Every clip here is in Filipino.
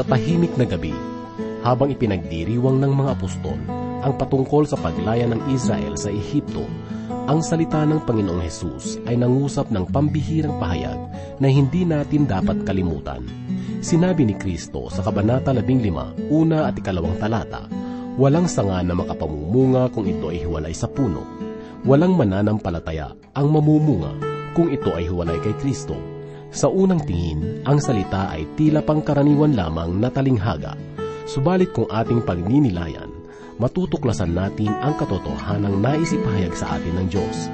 sa tahimik na gabi, habang ipinagdiriwang ng mga apostol ang patungkol sa paglaya ng Israel sa Ehipto, ang salita ng Panginoong Hesus ay nangusap ng pambihirang pahayag na hindi natin dapat kalimutan. Sinabi ni Kristo sa Kabanata 15, una at ikalawang talata, Walang sanga na makapamumunga kung ito ay hiwalay sa puno. Walang mananampalataya ang mamumunga kung ito ay hiwalay kay Kristo. Sa unang tingin, ang salita ay tila pangkaraniwan lamang na talinghaga. Subalit kung ating pagninilayan, matutuklasan natin ang katotohanang naisipahayag sa atin ng Diyos.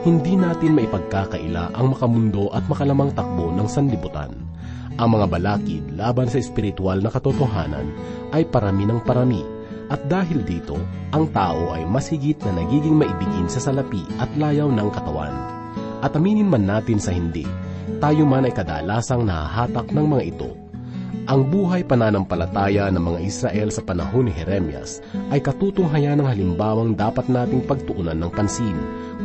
Hindi natin maipagkakaila ang makamundo at makalamang takbo ng sanlibutan. Ang mga balakid laban sa espiritual na katotohanan ay parami ng parami at dahil dito, ang tao ay mas na nagiging maibigin sa salapi at layaw ng katawan. At aminin man natin sa hindi, tayo man ay kadalasang nahahatak ng mga ito. Ang buhay pananampalataya ng mga Israel sa panahon ni Jeremias ay katutunghayan ng halimbawang dapat nating pagtuunan ng pansin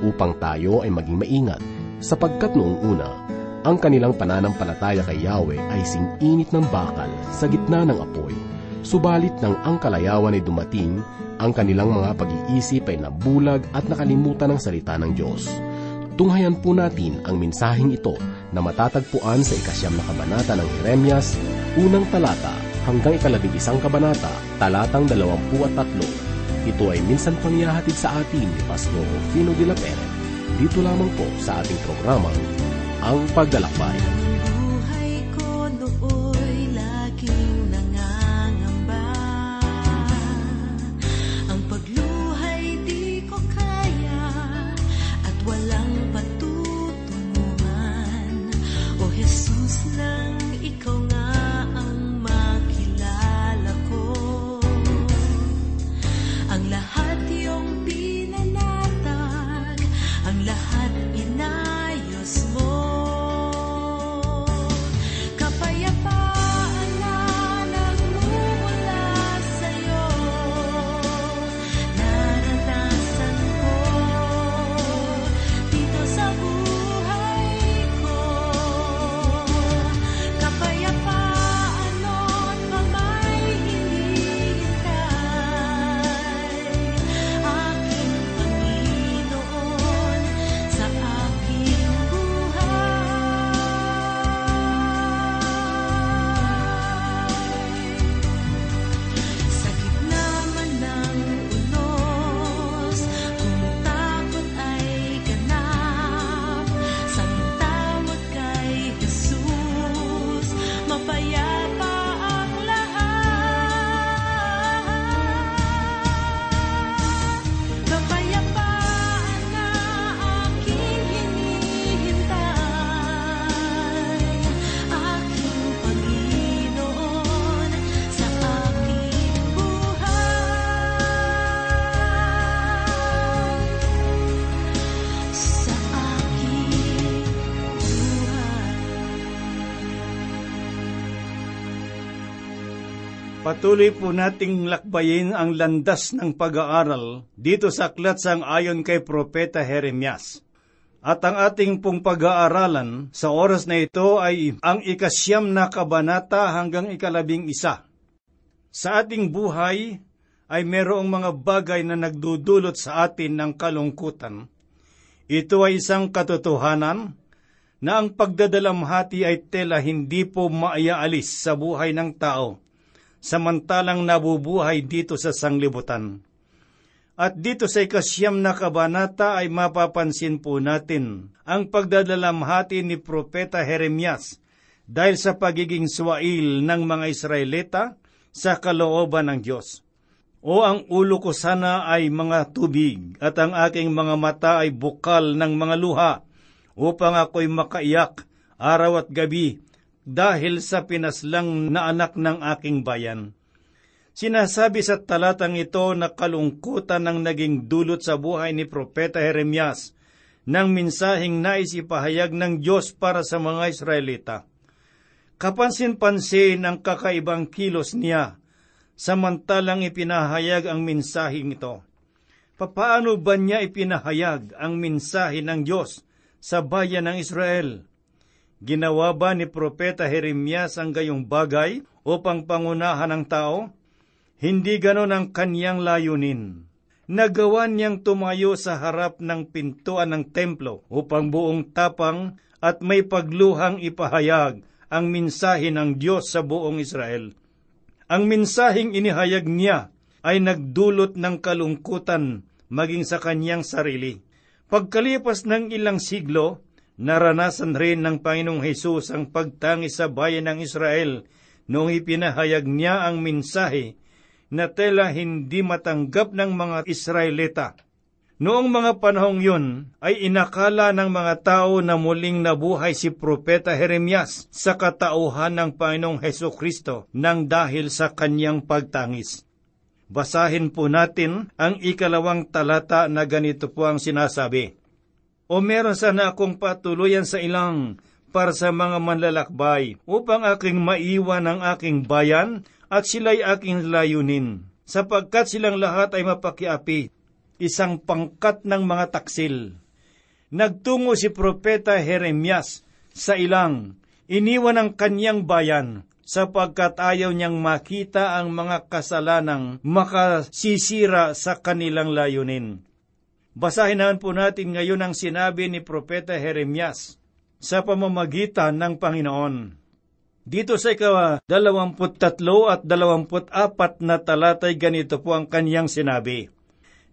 upang tayo ay maging maingat, sapagkat noong una, ang kanilang pananampalataya kay Yahweh ay sing-init ng bakal sa gitna ng apoy Subalit nang ang kalayawan ay dumating, ang kanilang mga pag-iisip ay nabulag at nakalimutan ng salita ng Diyos. Tunghayan po natin ang mensaheng ito na matatagpuan sa ikasyam na kabanata ng Jeremias, unang talata hanggang ikalabing isang kabanata, talatang dalawampu at tatlo. Ito ay minsan pang ihahatid sa atin ni Pastor Rufino de la Pere. Dito lamang po sa ating programang Ang Paglalakbay. Patuloy po nating lakbayin ang landas ng pag-aaral dito sa aklat sang ayon kay Propeta Jeremias. At ang ating pong pag-aaralan sa oras na ito ay ang ikasyam na kabanata hanggang ikalabing isa. Sa ating buhay ay merong mga bagay na nagdudulot sa atin ng kalungkutan. Ito ay isang katotohanan na ang pagdadalamhati ay tela hindi po maayaalis sa buhay ng tao samantalang nabubuhay dito sa sanglibutan. At dito sa ikasyam na kabanata ay mapapansin po natin ang pagdadalamhati ni Propeta Jeremias dahil sa pagiging swail ng mga Israelita sa kalooban ng Diyos. O ang ulo ko sana ay mga tubig at ang aking mga mata ay bukal ng mga luha upang ako'y makaiyak araw at gabi dahil sa pinaslang na anak ng aking bayan. Sinasabi sa talatang ito na kalungkutan ng naging dulot sa buhay ni Propeta Jeremias ng minsahing naisipahayag ng Diyos para sa mga Israelita. Kapansin-pansin ang kakaibang kilos niya, samantalang ipinahayag ang minsahing ito. Papaano ba niya ipinahayag ang minsahe ng Diyos sa bayan ng Israel? Ginawa ba ni Propeta Jeremias ang gayong bagay upang pangunahan ang tao? Hindi ganon ang kanyang layunin. Nagawa niyang tumayo sa harap ng pintuan ng templo upang buong tapang at may pagluhang ipahayag ang minsahe ng Diyos sa buong Israel. Ang minsaheng inihayag niya ay nagdulot ng kalungkutan maging sa kanyang sarili. Pagkalipas ng ilang siglo, naranasan rin ng Panginoong Hesus ang pagtangis sa bayan ng Israel noong ipinahayag niya ang minsahe na tela hindi matanggap ng mga Israelita. Noong mga panahong yun ay inakala ng mga tao na muling nabuhay si Propeta Jeremias sa katauhan ng Panginoong Heso Kristo nang dahil sa kanyang pagtangis. Basahin po natin ang ikalawang talata na ganito po ang sinasabi. O meron sana akong patuluyan sa ilang para sa mga manlalakbay upang aking maiwan ang aking bayan at sila'y aking layunin, sapagkat silang lahat ay mapakiapi isang pangkat ng mga taksil. Nagtungo si Propeta Jeremias sa ilang, iniwan ang kanyang bayan sapagkat ayaw niyang makita ang mga kasalanang makasisira sa kanilang layunin. Basahin naman po natin ngayon ang sinabi ni Propeta Jeremias sa pamamagitan ng Panginoon. Dito sa ikawa, dalawamput tatlo at dalawamput apat na talatay ganito po ang kanyang sinabi.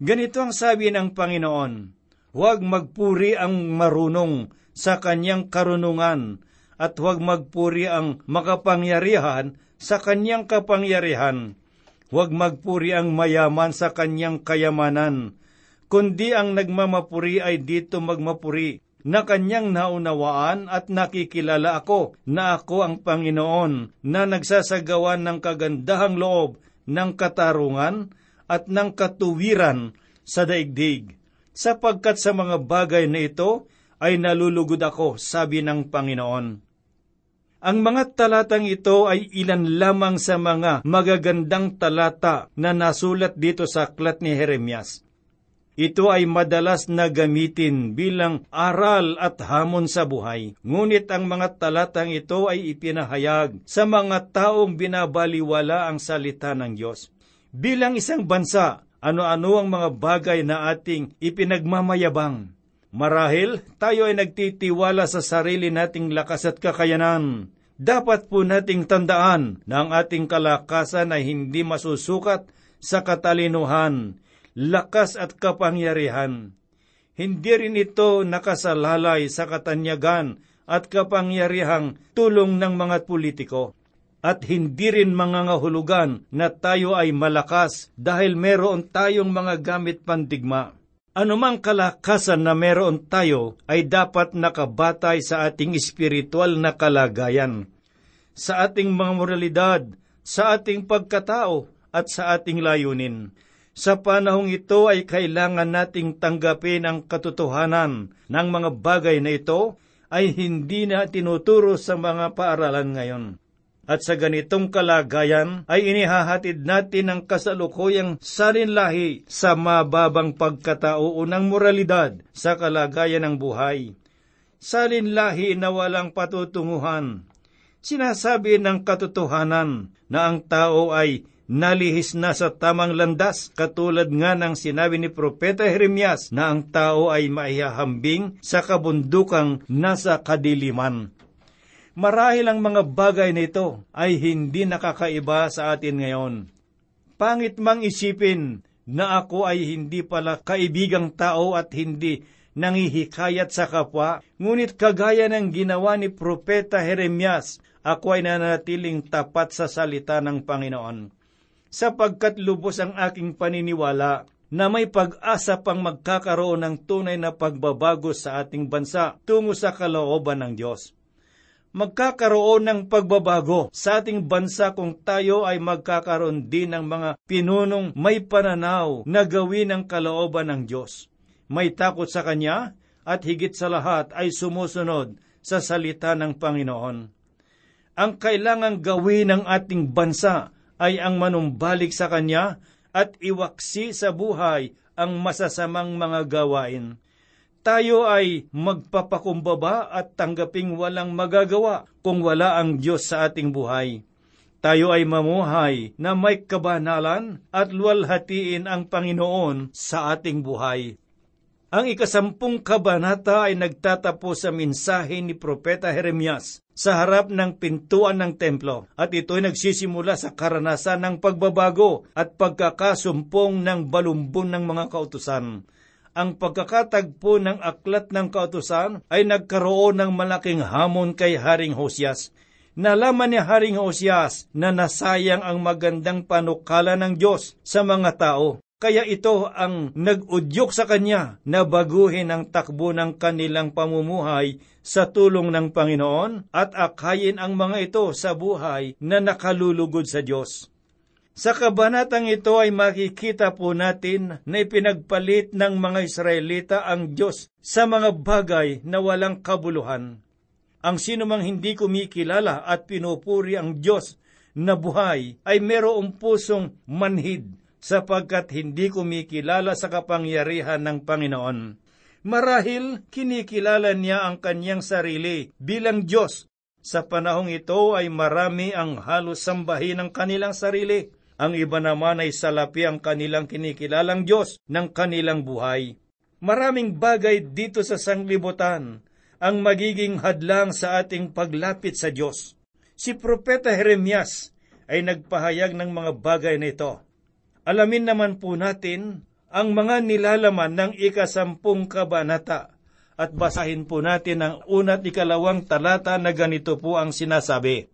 Ganito ang sabi ng Panginoon, Huwag magpuri ang marunong sa kanyang karunungan, at huwag magpuri ang makapangyarihan sa kanyang kapangyarihan. Huwag magpuri ang mayaman sa kanyang kayamanan, kundi ang nagmamapuri ay dito magmapuri, na kanyang naunawaan at nakikilala ako na ako ang Panginoon na nagsasagawa ng kagandahang loob ng katarungan at ng katuwiran sa daigdig, sapagkat sa mga bagay na ito ay nalulugod ako, sabi ng Panginoon. Ang mga talatang ito ay ilan lamang sa mga magagandang talata na nasulat dito sa aklat ni Jeremias. Ito ay madalas na gamitin bilang aral at hamon sa buhay. Ngunit ang mga talatang ito ay ipinahayag sa mga taong binabaliwala ang salita ng Diyos. Bilang isang bansa, ano-ano ang mga bagay na ating ipinagmamayabang. Marahil tayo ay nagtitiwala sa sarili nating lakas at kakayanan. Dapat po nating tandaan na ang ating kalakasan ay hindi masusukat sa katalinuhan, lakas at kapangyarihan. Hindi rin ito nakasalalay sa katanyagan at kapangyarihang tulong ng mga politiko at hindi rin mga ngahulugan na tayo ay malakas dahil meron tayong mga gamit pandigma. Anumang kalakasan na meron tayo ay dapat nakabatay sa ating espiritual na kalagayan, sa ating mga moralidad, sa ating pagkatao at sa ating layunin. Sa panahong ito ay kailangan nating tanggapin ang katotohanan ng mga bagay na ito ay hindi na tinuturo sa mga paaralan ngayon. At sa ganitong kalagayan ay inihahatid natin ang kasalukuyang salinlahi sa mababang pagkatao ng moralidad sa kalagayan ng buhay. Salinlahi na walang patutunguhan. Sinasabi ng katotohanan na ang tao ay nalihis na sa tamang landas, katulad nga ng sinabi ni Propeta Jeremias na ang tao ay maihahambing sa kabundukang nasa kadiliman. Marahil ang mga bagay nito ay hindi nakakaiba sa atin ngayon. Pangit mang isipin na ako ay hindi pala kaibigang tao at hindi nangihikayat sa kapwa, ngunit kagaya ng ginawa ni Propeta Jeremias, ako ay nanatiling tapat sa salita ng Panginoon. Sapagkat lubos ang aking paniniwala na may pag-asa pang magkakaroon ng tunay na pagbabago sa ating bansa tungo sa kalooban ng Diyos magkakaroon ng pagbabago sa ating bansa kung tayo ay magkakaroon din ng mga pinunong may pananaw na gawin ang kalooban ng Diyos. May takot sa Kanya at higit sa lahat ay sumusunod sa salita ng Panginoon. Ang kailangang gawin ng ating bansa ay ang manumbalik sa Kanya at iwaksi sa buhay ang masasamang mga gawain tayo ay magpapakumbaba at tanggaping walang magagawa kung wala ang Diyos sa ating buhay. tayo ay mamuhay na may kabanalan at luwalhatiin ang Panginoon sa ating buhay. Ang ikasampung kabanata ay nagtatapos sa mensahe ni Propeta Jeremias sa harap ng pintuan ng templo at ito ay nagsisimula sa karanasan ng pagbabago at pagkakasumpong ng balumbon ng mga kautusan. Ang pagkakatagpo ng aklat ng kautusan ay nagkaroon ng malaking hamon kay Haring Hosias. Nalaman ni Haring Hosias na nasayang ang magandang panukala ng Diyos sa mga tao kaya ito ang nag-udyok sa kanya na baguhin ang takbo ng kanilang pamumuhay sa tulong ng Panginoon at akayin ang mga ito sa buhay na nakalulugod sa Diyos. Sa kabanatang ito ay makikita po natin na ipinagpalit ng mga Israelita ang Diyos sa mga bagay na walang kabuluhan. Ang sinumang hindi kumikilala at pinupuri ang Diyos na buhay ay merong pusong manhid sapagkat hindi kumikilala sa kapangyarihan ng Panginoon. Marahil kinikilala niya ang kanyang sarili bilang Diyos. Sa panahong ito ay marami ang halos sambahin ng kanilang sarili. Ang iba naman ay salapi ang kanilang kinikilalang Diyos ng kanilang buhay. Maraming bagay dito sa sanglibutan ang magiging hadlang sa ating paglapit sa Diyos. Si Propeta Jeremias ay nagpahayag ng mga bagay na ito. Alamin naman po natin ang mga nilalaman ng ikasampung kabanata at basahin po natin ang una't ikalawang talata na ganito po ang sinasabi.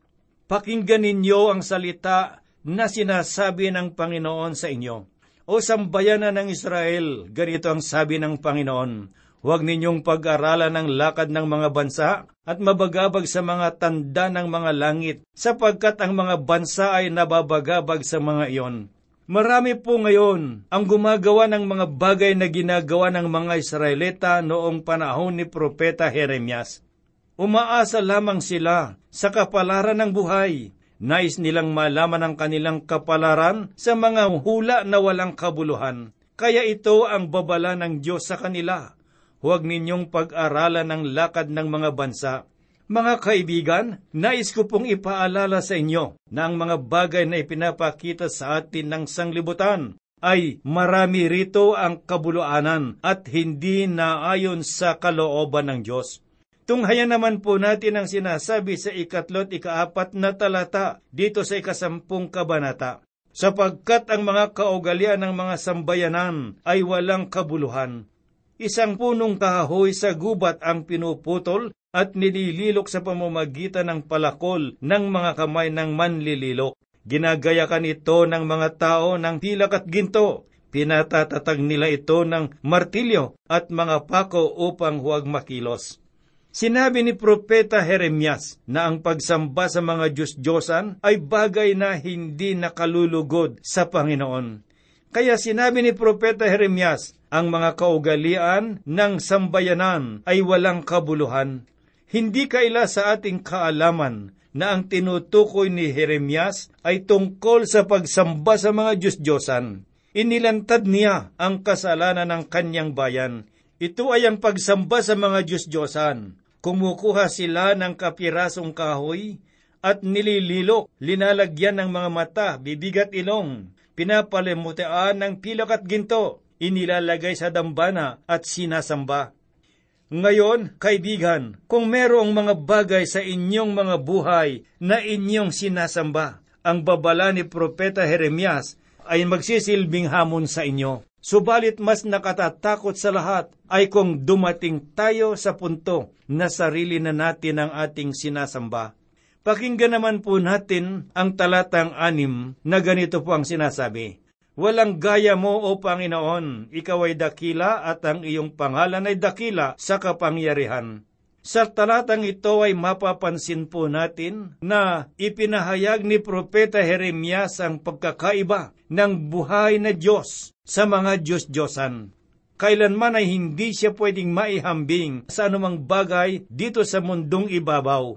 Pakinggan ninyo ang salita na sinasabi ng Panginoon sa inyo. O sambayanan ng Israel, ganito ang sabi ng Panginoon, Huwag ninyong pag-aralan ang lakad ng mga bansa at mabagabag sa mga tanda ng mga langit, sapagkat ang mga bansa ay nababagabag sa mga iyon. Marami po ngayon ang gumagawa ng mga bagay na ginagawa ng mga Israelita noong panahon ni Propeta Jeremias. Umaasa lamang sila sa kapalaran ng buhay. Nais nilang malaman ang kanilang kapalaran sa mga hula na walang kabuluhan. Kaya ito ang babala ng Diyos sa kanila. Huwag ninyong pag-aralan ang lakad ng mga bansa mga kaibigan, nais ko pong ipaalala sa inyo na ang mga bagay na ipinapakita sa atin ng sanglibutan ay marami rito ang kabuluanan at hindi naayon sa kalooban ng Diyos. Tunghayan naman po natin ang sinasabi sa ikatlot ikaapat na talata dito sa ikasampung kabanata. Sapagkat ang mga kaugalian ng mga sambayanan ay walang kabuluhan. Isang punong kahoy sa gubat ang pinuputol at nilililok sa pamamagitan ng palakol ng mga kamay ng manlililok. Ginagayakan ito ng mga tao ng pilak at ginto. Pinatatatag nila ito ng martilyo at mga pako upang huwag makilos. Sinabi ni Propeta Jeremias na ang pagsamba sa mga Diyos-Diyosan ay bagay na hindi nakalulugod sa Panginoon. Kaya sinabi ni Propeta Jeremias, ang mga kaugalian ng sambayanan ay walang kabuluhan. Hindi kaila sa ating kaalaman na ang tinutukoy ni Jeremias ay tungkol sa pagsamba sa mga Diyos-Diyosan. Inilantad niya ang kasalanan ng kanyang bayan. Ito ay ang pagsamba sa mga Diyos-Diyosan. Kumukuha sila ng kapirasong kahoy at nilililok, linalagyan ng mga mata, bibigat ilong, pinapalimutean ng pilak at ginto, inilalagay sa dambana at sinasamba. Ngayon, kaibigan, kung merong mga bagay sa inyong mga buhay na inyong sinasamba, ang babala ni Propeta Jeremias ay magsisilbing hamon sa inyo. Subalit mas nakatatakot sa lahat ay kung dumating tayo sa punto na sarili na natin ang ating sinasamba. Pakinggan naman po natin ang talatang anim na ganito po ang sinasabi. Walang gaya mo, O Panginoon, ikaw ay dakila at ang iyong pangalan ay dakila sa kapangyarihan. Sa talatang ito ay mapapansin po natin na ipinahayag ni Propeta Jeremias ang pagkakaiba ng buhay na Diyos sa mga Diyos-Diyosan. Kailanman ay hindi siya pwedeng maihambing sa anumang bagay dito sa mundong ibabaw.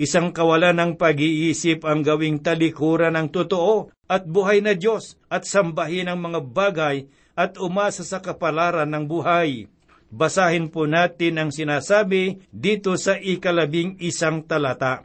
Isang kawalan ng pag-iisip ang gawing talikuran ng totoo at buhay na Diyos at sambahin ang mga bagay at umasa sa kapalaran ng buhay. Basahin po natin ang sinasabi dito sa ikalabing isang talata.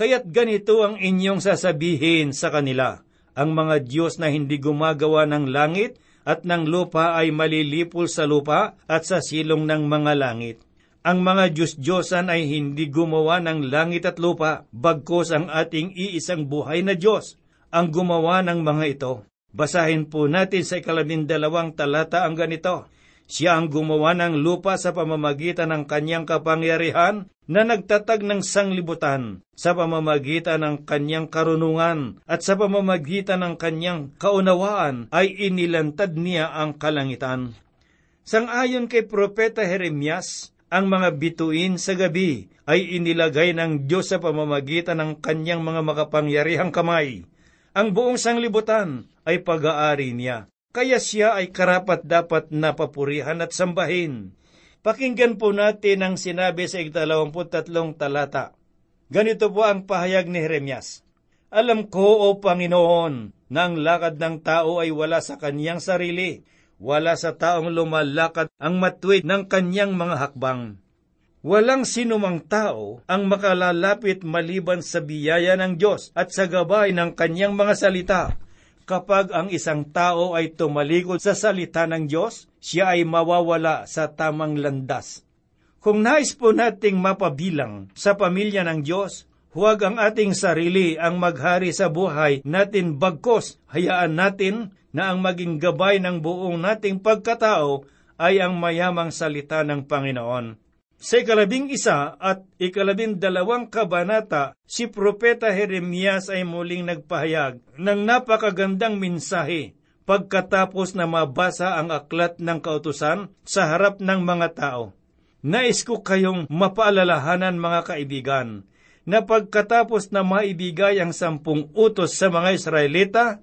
Kaya't ganito ang inyong sasabihin sa kanila, ang mga Diyos na hindi gumagawa ng langit at ng lupa ay malilipol sa lupa at sa silong ng mga langit. Ang mga Diyos-Diyosan ay hindi gumawa ng langit at lupa, bagkos ang ating iisang buhay na Diyos ang gumawa ng mga ito. Basahin po natin sa ikalabindalawang talata ang ganito. Siya ang gumawa ng lupa sa pamamagitan ng kanyang kapangyarihan na nagtatag ng sanglibutan sa pamamagitan ng kanyang karunungan at sa pamamagitan ng kanyang kaunawaan ay inilantad niya ang kalangitan. Sangayon kay Propeta Jeremias, ang mga bituin sa gabi ay inilagay ng Diyos sa pamamagitan ng kanyang mga makapangyarihang kamay. Ang buong sanglibutan ay pag-aari niya kaya siya ay karapat dapat na papurihan at sambahin. Pakinggan po natin ang sinabi sa ikdalawamputatlong talata. Ganito po ang pahayag ni Jeremias. Alam ko, O Panginoon, na ang lakad ng tao ay wala sa kanyang sarili, wala sa taong lumalakad ang matwid ng kanyang mga hakbang. Walang sinumang tao ang makalalapit maliban sa biyaya ng Diyos at sa gabay ng kanyang mga salita kapag ang isang tao ay tumalikod sa salita ng Diyos, siya ay mawawala sa tamang landas. Kung nais po nating mapabilang sa pamilya ng Diyos, huwag ang ating sarili ang maghari sa buhay natin bagkos, hayaan natin na ang maging gabay ng buong nating pagkatao ay ang mayamang salita ng Panginoon. Sa ikalabing isa at ikalabing dalawang kabanata, si Propeta Jeremias ay muling nagpahayag ng napakagandang mensahe pagkatapos na mabasa ang aklat ng kautusan sa harap ng mga tao. Nais ko kayong mapaalalahanan mga kaibigan, na pagkatapos na maibigay ang sampung utos sa mga Israelita,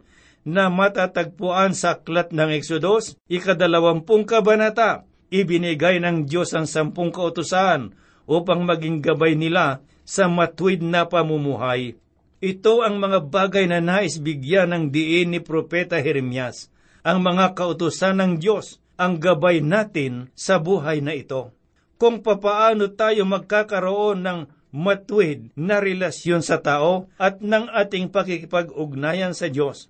na matatagpuan sa aklat ng Exodus, ikadalawampung kabanata, ibinigay ng Diyos ang sampung kautusan upang maging gabay nila sa matwid na pamumuhay. Ito ang mga bagay na nais bigyan ng diin ni Propeta Jeremias, ang mga kautusan ng Diyos, ang gabay natin sa buhay na ito. Kung papaano tayo magkakaroon ng matwid na relasyon sa tao at ng ating pakikipag-ugnayan sa Diyos.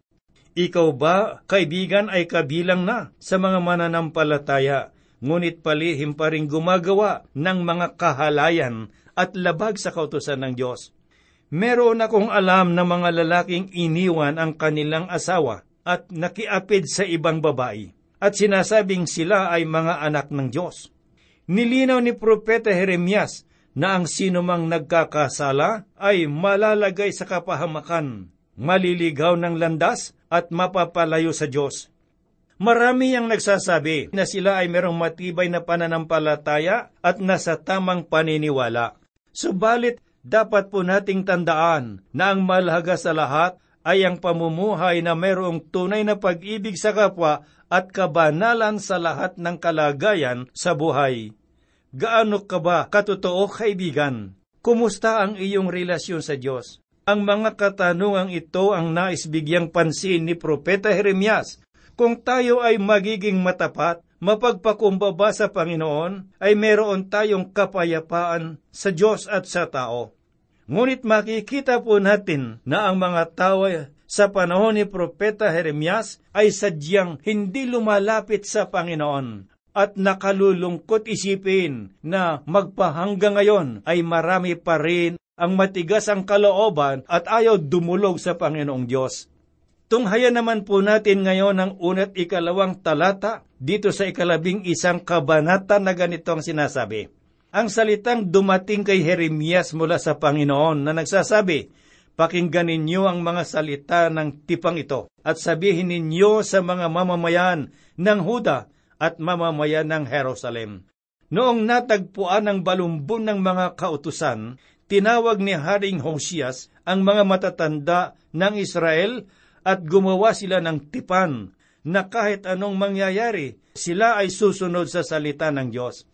Ikaw ba, kaibigan, ay kabilang na sa mga mananampalataya ngunit palihim pa rin gumagawa ng mga kahalayan at labag sa kautusan ng Diyos. Meron akong alam na mga lalaking iniwan ang kanilang asawa at nakiapid sa ibang babae, at sinasabing sila ay mga anak ng Diyos. Nilinaw ni Propeta Jeremias na ang sinumang nagkakasala ay malalagay sa kapahamakan, maliligaw ng landas at mapapalayo sa Diyos. Marami ang nagsasabi na sila ay merong matibay na pananampalataya at nasa tamang paniniwala. Subalit, dapat po nating tandaan na ang malaga sa lahat ay ang pamumuhay na mayroong tunay na pag-ibig sa kapwa at kabanalan sa lahat ng kalagayan sa buhay. Gaano ka ba katotoo kaibigan? Kumusta ang iyong relasyon sa Diyos? Ang mga katanungang ito ang nais bigyang pansin ni Propeta Jeremias kung tayo ay magiging matapat, mapagpakumbaba sa Panginoon, ay meron tayong kapayapaan sa Diyos at sa tao. Ngunit makikita po natin na ang mga tao sa panahon ni Propeta Jeremias ay sadyang hindi lumalapit sa Panginoon at nakalulungkot isipin na magpahanggang ngayon ay marami pa rin ang matigas ang kalooban at ayaw dumulog sa Panginoong Diyos. Tunghayan naman po natin ngayon ang unat ikalawang talata dito sa ikalabing isang kabanata na ganito ang sinasabi. Ang salitang dumating kay Jeremias mula sa Panginoon na nagsasabi, Pakinggan ninyo ang mga salita ng tipang ito at sabihin ninyo sa mga mamamayan ng Huda at mamamayan ng Jerusalem. Noong natagpuan ang balumbon ng mga kautusan, tinawag ni Haring Hosias ang mga matatanda ng Israel at gumawa sila ng tipan na kahit anong mangyayari, sila ay susunod sa salita ng Diyos.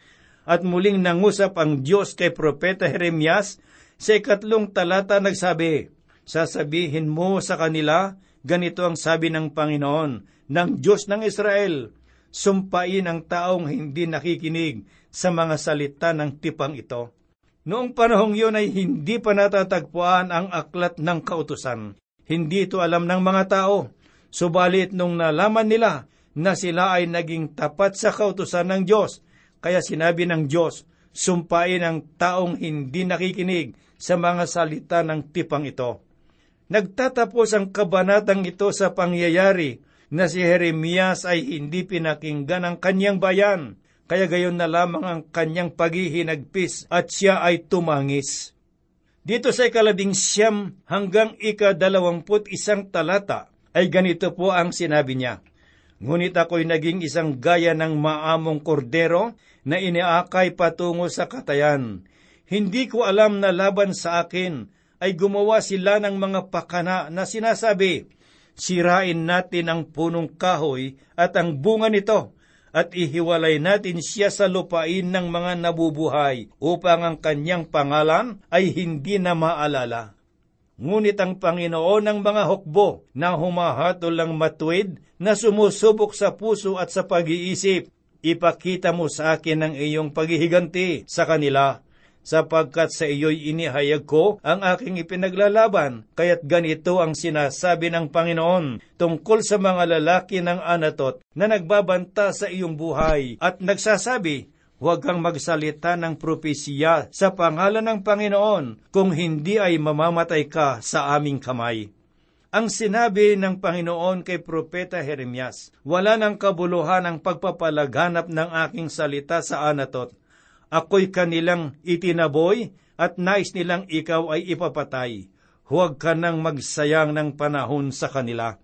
At muling nangusap ang Diyos kay Propeta Jeremias sa ikatlong talata nagsabi, Sasabihin mo sa kanila, ganito ang sabi ng Panginoon, ng Diyos ng Israel, sumpain ang taong hindi nakikinig sa mga salita ng tipang ito. Noong panahong yun ay hindi pa natatagpuan ang aklat ng kautusan. Hindi ito alam ng mga tao. Subalit nung nalaman nila na sila ay naging tapat sa kautusan ng Diyos, kaya sinabi ng Diyos, sumpain ang taong hindi nakikinig sa mga salita ng tipang ito. Nagtatapos ang kabanatang ito sa pangyayari na si Jeremias ay hindi pinakinggan ng kanyang bayan, kaya gayon na lamang ang kanyang paghihinagpis at siya ay tumangis. Dito sa ikalabing siyam hanggang ikadalawamput isang talata ay ganito po ang sinabi niya. Ngunit ako'y naging isang gaya ng maamong kordero na iniakay patungo sa katayan. Hindi ko alam na laban sa akin ay gumawa sila ng mga pakana na sinasabi, Sirain natin ang punong kahoy at ang bunga nito at ihiwalay natin siya sa lupain ng mga nabubuhay upang ang kanyang pangalan ay hindi na maalala. Ngunit ang Panginoon ng mga hukbo na humahatol ng matuwid na sumusubok sa puso at sa pag-iisip, ipakita mo sa akin ang iyong paghihiganti sa kanila sapagkat sa iyo'y inihayag ko ang aking ipinaglalaban, kaya't ganito ang sinasabi ng Panginoon tungkol sa mga lalaki ng Anatot na nagbabanta sa iyong buhay at nagsasabi, Huwag kang magsalita ng propesya sa pangalan ng Panginoon kung hindi ay mamamatay ka sa aming kamay. Ang sinabi ng Panginoon kay Propeta Jeremias, Wala ng kabuluhan ang pagpapalaganap ng aking salita sa Anatot ako'y kanilang itinaboy at nais nilang ikaw ay ipapatay. Huwag ka nang magsayang ng panahon sa kanila.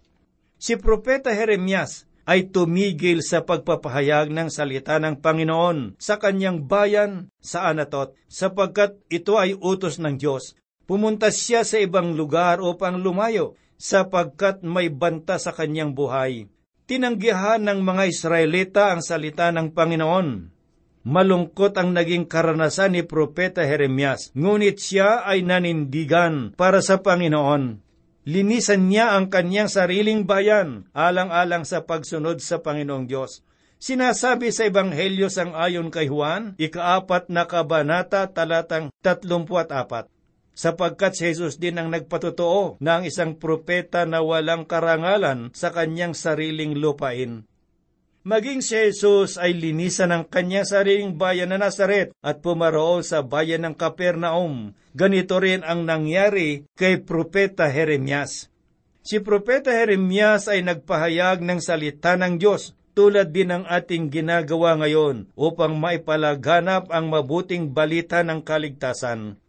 Si Propeta Jeremias ay tumigil sa pagpapahayag ng salita ng Panginoon sa kanyang bayan sa Anatot sapagkat ito ay utos ng Diyos. Pumunta siya sa ibang lugar upang lumayo sapagkat may banta sa kanyang buhay. Tinanggihan ng mga Israelita ang salita ng Panginoon Malungkot ang naging karanasan ni Propeta Jeremias, ngunit siya ay nanindigan para sa Panginoon. Linisan niya ang kanyang sariling bayan, alang-alang sa pagsunod sa Panginoong Diyos. Sinasabi sa Ebanghelyo sang ayon kay Juan, ikaapat na kabanata talatang 34 sapagkat si Jesus din ang nagpatotoo na ang isang propeta na walang karangalan sa kanyang sariling lupain. Maging si Jesus ay linisan ng kanyang sariling bayan na Nazaret at pumaroon sa bayan ng Capernaum. Ganito rin ang nangyari kay Propeta Jeremias. Si Propeta Jeremias ay nagpahayag ng salita ng Diyos tulad din ng ating ginagawa ngayon upang maipalaganap ang mabuting balita ng kaligtasan.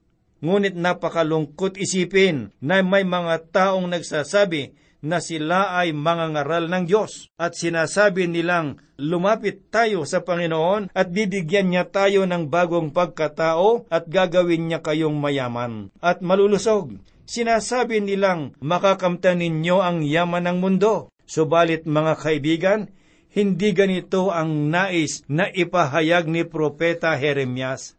Ngunit napakalungkot isipin na may mga taong nagsasabi na sila ay mga ngaral ng Diyos at sinasabi nilang lumapit tayo sa Panginoon at bibigyan niya tayo ng bagong pagkatao at gagawin niya kayong mayaman at malulusog. Sinasabi nilang makakamtan ninyo ang yaman ng mundo. Subalit mga kaibigan, hindi ganito ang nais na ipahayag ni Propeta Jeremias.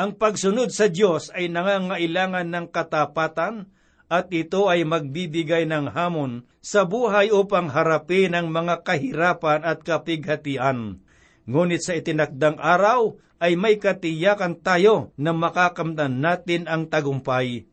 Ang pagsunod sa Diyos ay nangangailangan ng katapatan, at ito ay magbibigay ng hamon sa buhay upang harapin ang mga kahirapan at kapighatian. Ngunit sa itinakdang araw ay may katiyakan tayo na makakamtan natin ang tagumpay.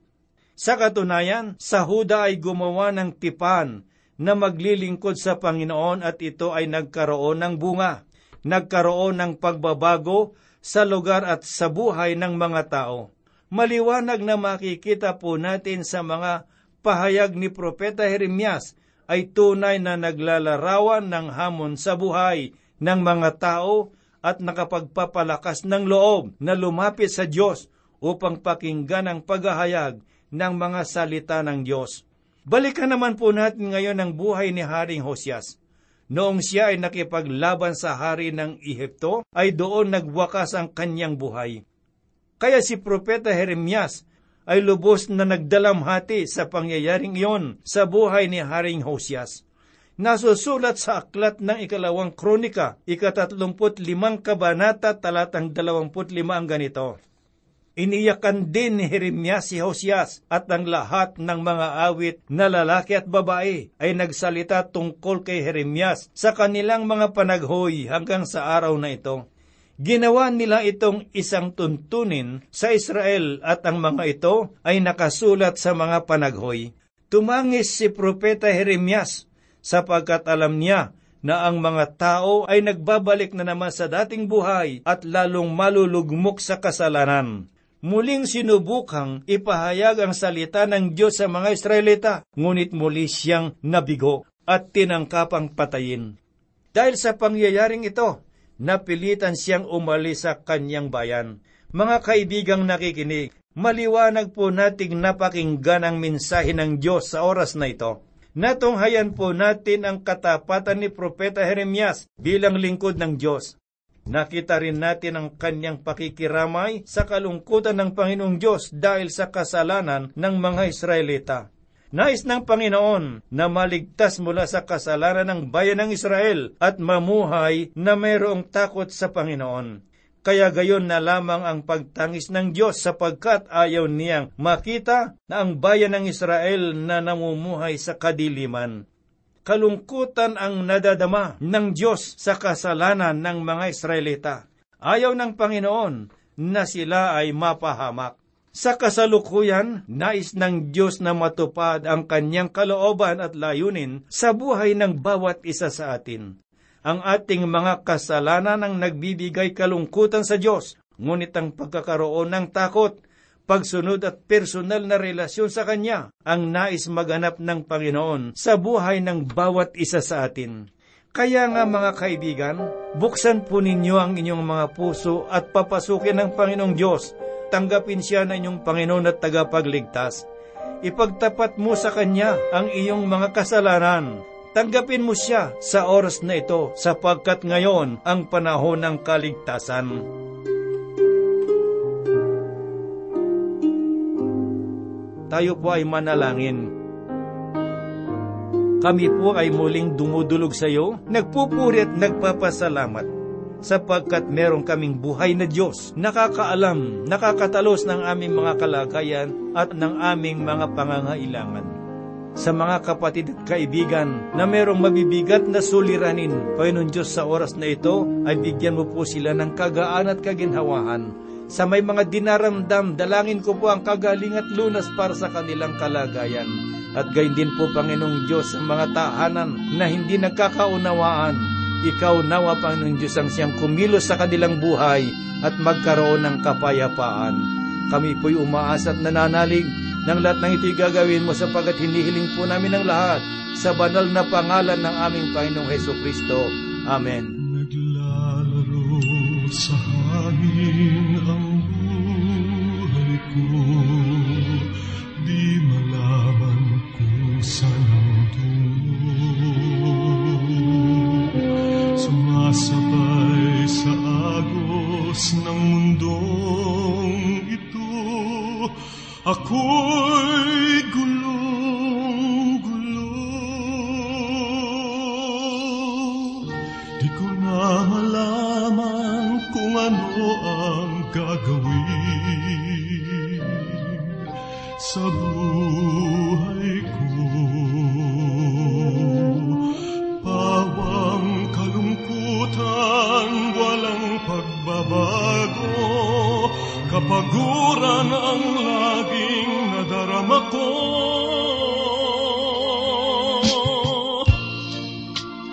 Sa katunayan, sa Huda ay gumawa ng tipan na maglilingkod sa Panginoon at ito ay nagkaroon ng bunga. Nagkaroon ng pagbabago sa lugar at sa buhay ng mga tao maliwanag na makikita po natin sa mga pahayag ni Propeta Jeremias ay tunay na naglalarawan ng hamon sa buhay ng mga tao at nakapagpapalakas ng loob na lumapit sa Diyos upang pakinggan ang paghahayag ng mga salita ng Diyos. Balikan naman po natin ngayon ang buhay ni Haring Hosias. Noong siya ay nakipaglaban sa hari ng Ehipto, ay doon nagwakas ang kanyang buhay. Kaya si Propeta Jeremias ay lubos na nagdalamhati sa pangyayaring iyon sa buhay ni Haring Hosias. Nasusulat sa aklat ng ikalawang kronika, ikatatlumput limang kabanata talatang dalawamput lima ang ganito. Iniyakan din ni Jeremias si Hosias at ang lahat ng mga awit na lalaki at babae ay nagsalita tungkol kay Jeremias sa kanilang mga panaghoy hanggang sa araw na ito Ginawa nila itong isang tuntunin sa Israel at ang mga ito ay nakasulat sa mga panaghoy. Tumangis si Propeta Jeremias sapagkat alam niya na ang mga tao ay nagbabalik na naman sa dating buhay at lalong malulugmok sa kasalanan. Muling sinubukang ipahayag ang salita ng Diyos sa mga Israelita, ngunit muli siyang nabigo at tinangkapang patayin. Dahil sa pangyayaring ito, napilitan siyang umalis sa kanyang bayan. Mga kaibigang nakikinig, maliwanag po nating napakinggan ang mensahe ng Diyos sa oras na ito. Natunghayan po natin ang katapatan ni Propeta Jeremias bilang lingkod ng Diyos. Nakita rin natin ang kanyang pakikiramay sa kalungkutan ng Panginoong Diyos dahil sa kasalanan ng mga Israelita. Nais ng Panginoon na maligtas mula sa kasalanan ng bayan ng Israel at mamuhay na mayroong takot sa Panginoon. Kaya gayon na lamang ang pagtangis ng Diyos sapagkat ayaw niyang makita na ang bayan ng Israel na namumuhay sa kadiliman kalungkutan ang nadadama ng Diyos sa kasalanan ng mga Israelita. Ayaw ng Panginoon na sila ay mapahamak. Sa kasalukuyan, nais ng Diyos na matupad ang kanyang kalooban at layunin sa buhay ng bawat isa sa atin. Ang ating mga kasalanan ang nagbibigay kalungkutan sa Diyos, ngunit ang pagkakaroon ng takot pagsunod at personal na relasyon sa Kanya ang nais maganap ng Panginoon sa buhay ng bawat isa sa atin. Kaya nga mga kaibigan, buksan po ninyo ang inyong mga puso at papasukin ng Panginoong Diyos. Tanggapin siya na inyong Panginoon at tagapagligtas. Ipagtapat mo sa Kanya ang iyong mga kasalanan. Tanggapin mo siya sa oras na ito sapagkat ngayon ang panahon ng kaligtasan. tayo po ay manalangin. Kami po ay muling dumudulog sa iyo, nagpupuri at nagpapasalamat sapagkat meron kaming buhay na Diyos, nakakaalam, nakakatalos ng aming mga kalagayan at ng aming mga pangangailangan. Sa mga kapatid at kaibigan na merong mabibigat na suliranin, Panginoon Diyos sa oras na ito ay bigyan mo po sila ng kagaan at kaginhawahan sa may mga dinaramdam, dalangin ko po ang kagaling at lunas para sa kanilang kalagayan. At gayon din po, Panginoong Diyos, sa mga tahanan na hindi nagkakaunawaan. Ikaw nawa, Panginoong Diyos, ang siyang kumilos sa kanilang buhay at magkaroon ng kapayapaan. Kami po'y umaasa at nananalig ng lahat ng ito'y gagawin mo sapagat hinihiling po namin ang lahat sa banal na pangalan ng aming Panginoong Heso Kristo. Amen. Naglalaro sa kapaguran ang laging nadarama ko.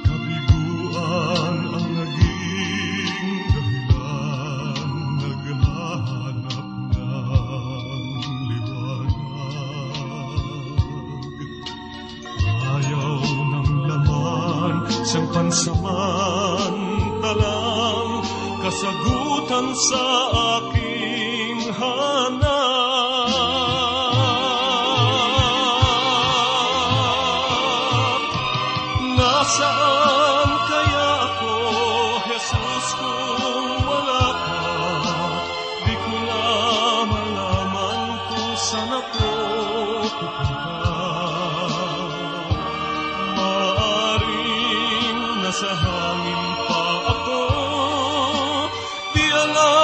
Kabiguan ang naging dahilan Naghahanap ng liwanag Ayaw ng laman Siyang pansamantalang Kasagutan sa Oh.